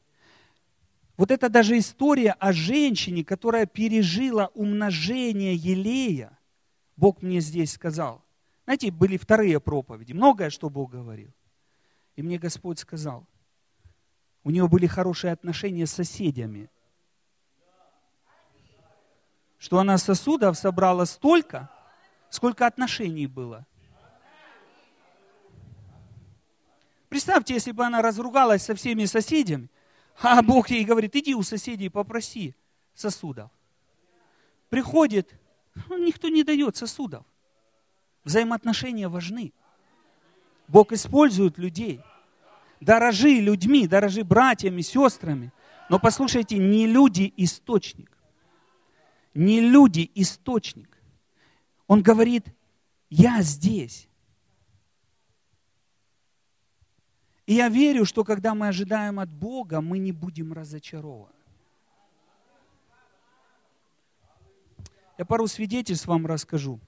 Вот это даже история о женщине, которая пережила умножение елея. Бог мне здесь сказал. Знаете, были вторые проповеди, многое, что Бог говорил. И мне Господь сказал, у нее были хорошие отношения с соседями, что она сосудов собрала столько, сколько отношений было. Представьте, если бы она разругалась со всеми соседями, а Бог ей говорит, иди у соседей попроси сосудов. Приходит, ну, никто не дает сосудов. Взаимоотношения важны. Бог использует людей. Дорожи людьми, дорожи братьями, сестрами. Но послушайте, не люди источник. Не люди источник. Он говорит, я здесь. И я верю, что когда мы ожидаем от Бога, мы не будем разочарованы. Я пару свидетельств вам расскажу.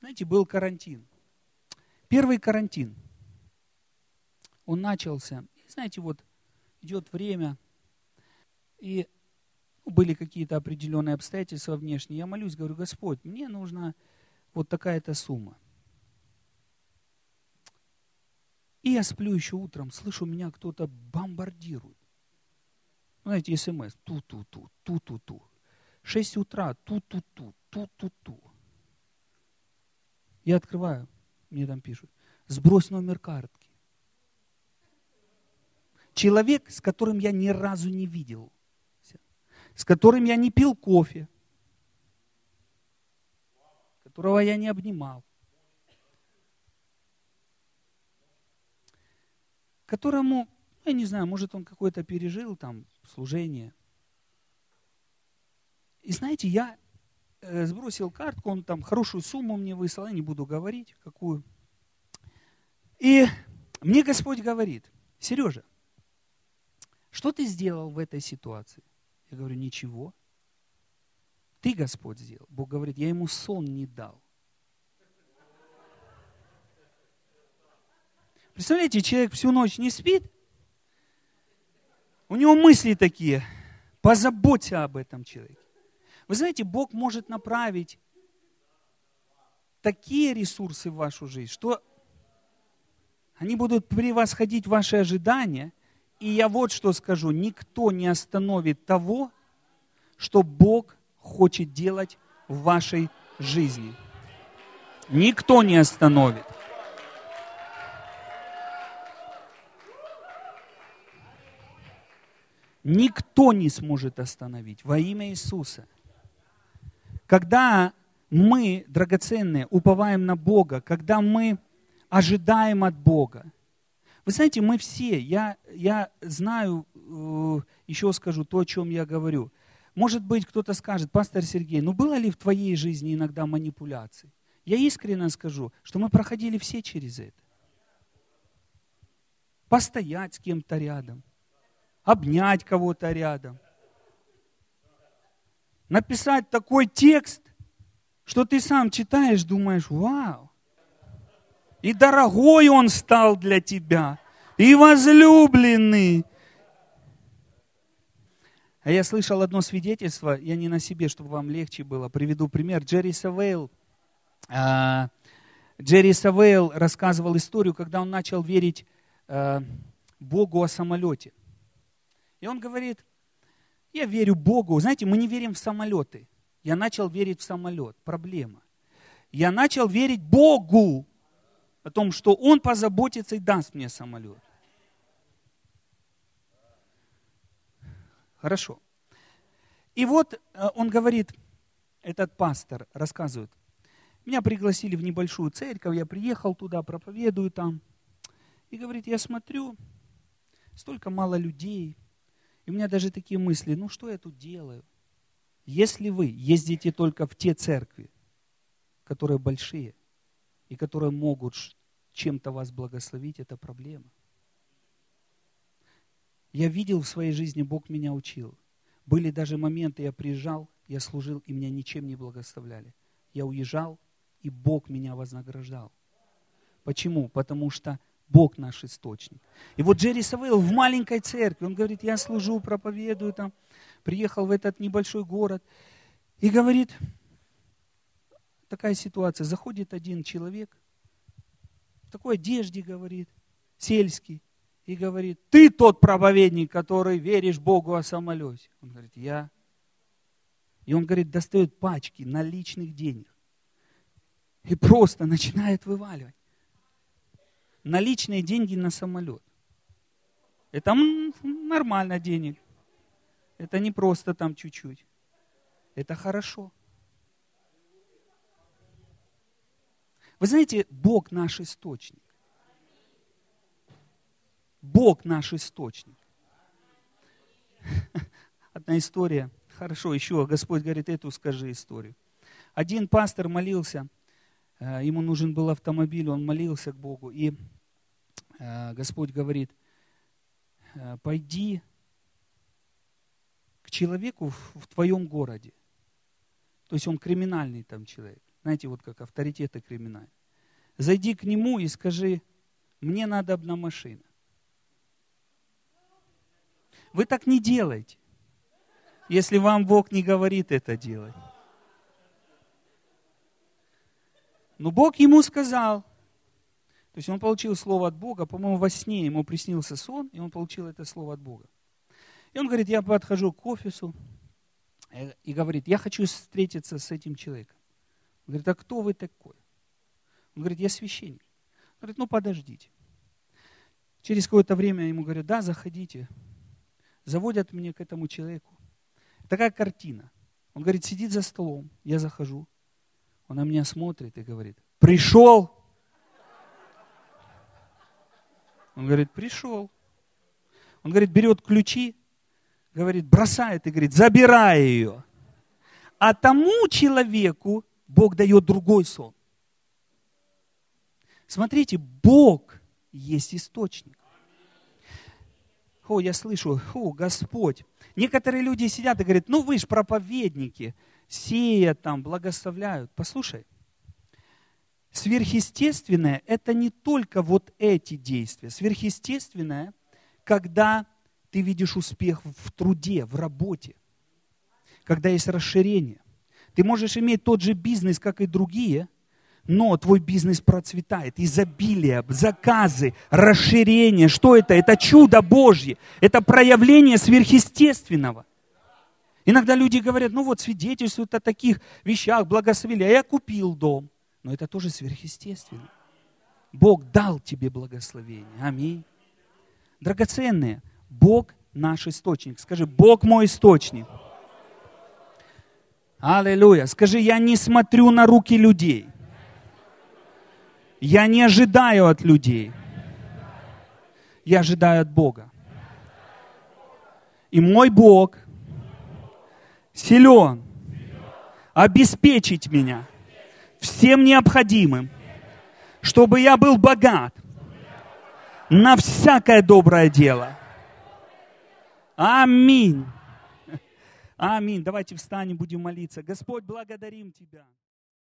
Знаете, был карантин. Первый карантин. Он начался. Знаете, вот идет время, и были какие-то определенные обстоятельства внешние. Я молюсь, говорю, Господь, мне нужна вот такая-то сумма. И я сплю еще утром, слышу, меня кто-то бомбардирует. Знаете, смс, ту-ту-ту, ту-ту-ту. 6 утра, ту-ту-ту, ту-ту-ту. Я открываю, мне там пишут, сбрось номер картки. Человек, с которым я ни разу не видел, с которым я не пил кофе, которого я не обнимал, которому, я не знаю, может он какой-то пережил там служение. И знаете, я э, сбросил картку, он там хорошую сумму мне выслал, я не буду говорить, какую. И мне Господь говорит, Сережа, что ты сделал в этой ситуации? Я говорю, ничего. Ты, Господь, сделал. Бог говорит, я ему сон не дал. Представляете, человек всю ночь не спит, у него мысли такие, позаботься об этом человеке. Вы знаете, Бог может направить такие ресурсы в вашу жизнь, что они будут превосходить ваши ожидания. И я вот что скажу, никто не остановит того, что Бог хочет делать в вашей жизни. Никто не остановит. никто не сможет остановить во имя Иисуса. Когда мы, драгоценные, уповаем на Бога, когда мы ожидаем от Бога. Вы знаете, мы все, я, я знаю, э, еще скажу то, о чем я говорю. Может быть, кто-то скажет, пастор Сергей, ну было ли в твоей жизни иногда манипуляции? Я искренне скажу, что мы проходили все через это. Постоять с кем-то рядом, обнять кого-то рядом. Написать такой текст, что ты сам читаешь, думаешь, вау. И дорогой он стал для тебя, и возлюбленный. А я слышал одно свидетельство, я не на себе, чтобы вам легче было, приведу пример. Джерри Савейл, а, Джерри Савейл рассказывал историю, когда он начал верить а, Богу о самолете. И он говорит, я верю Богу. Знаете, мы не верим в самолеты. Я начал верить в самолет. Проблема. Я начал верить Богу о том, что Он позаботится и даст мне самолет. Хорошо. И вот э, он говорит, этот пастор рассказывает, меня пригласили в небольшую церковь, я приехал туда, проповедую там. И говорит, я смотрю, столько мало людей, и у меня даже такие мысли, ну что я тут делаю? Если вы ездите только в те церкви, которые большие, и которые могут чем-то вас благословить, это проблема. Я видел в своей жизни, Бог меня учил. Были даже моменты, я приезжал, я служил, и меня ничем не благословляли. я уезжал, и Бог меня вознаграждал. Почему? Потому что Бог наш источник. И вот Джерри Савейл в маленькой церкви, он говорит, я служу, проповедую там, приехал в этот небольшой город, и говорит, такая ситуация, заходит один человек, в такой одежде, говорит, сельский, и говорит, ты тот проповедник, который веришь Богу о самолете. Он говорит, я. И он, говорит, достает пачки наличных денег. И просто начинает вываливать. Наличные деньги на самолет. Это нормально денег. Это не просто там чуть-чуть. Это хорошо. Вы знаете, Бог наш источник. Бог наш источник. Одна история. Хорошо, еще Господь говорит, эту скажи историю. Один пастор молился, э, ему нужен был автомобиль, он молился к Богу, и э, Господь говорит, «Э, пойди к человеку в твоем городе. То есть он криминальный там человек. Знаете, вот как авторитеты криминальные. Зайди к нему и скажи, мне надо одна машина. Вы так не делайте, если вам Бог не говорит это делать. Но Бог ему сказал, то есть он получил слово от Бога, по-моему, во сне ему приснился сон, и он получил это слово от Бога. И он говорит, я подхожу к офису э, и говорит, я хочу встретиться с этим человеком. Он говорит, а кто вы такой? Он говорит, я священник. Он говорит, ну подождите. Через какое-то время ему говорят, да, заходите заводят меня к этому человеку. Такая картина. Он говорит, сидит за столом, я захожу. Он на меня смотрит и говорит, пришел. Он говорит, пришел. Он говорит, берет ключи, говорит, бросает и говорит, забирай ее. А тому человеку Бог дает другой сон. Смотрите, Бог есть источник. О, я слышу, о, Господь. Некоторые люди сидят и говорят, ну вы же проповедники, сеят там, благословляют. Послушай, сверхъестественное – это не только вот эти действия. Сверхъестественное, когда ты видишь успех в труде, в работе, когда есть расширение. Ты можешь иметь тот же бизнес, как и другие – но твой бизнес процветает. Изобилие, заказы, расширение. Что это? Это чудо Божье. Это проявление сверхъестественного. Иногда люди говорят, ну вот свидетельствуют о таких вещах, благословили, а я купил дом. Но это тоже сверхъестественно. Бог дал тебе благословение. Аминь. Драгоценные, Бог наш источник. Скажи, Бог мой источник. Аллилуйя. Скажи, я не смотрю на руки людей. Я не ожидаю от людей. Я ожидаю от Бога. И мой Бог силен обеспечить меня всем необходимым, чтобы я был богат на всякое доброе дело. Аминь. Аминь. Давайте встанем, будем молиться. Господь, благодарим Тебя.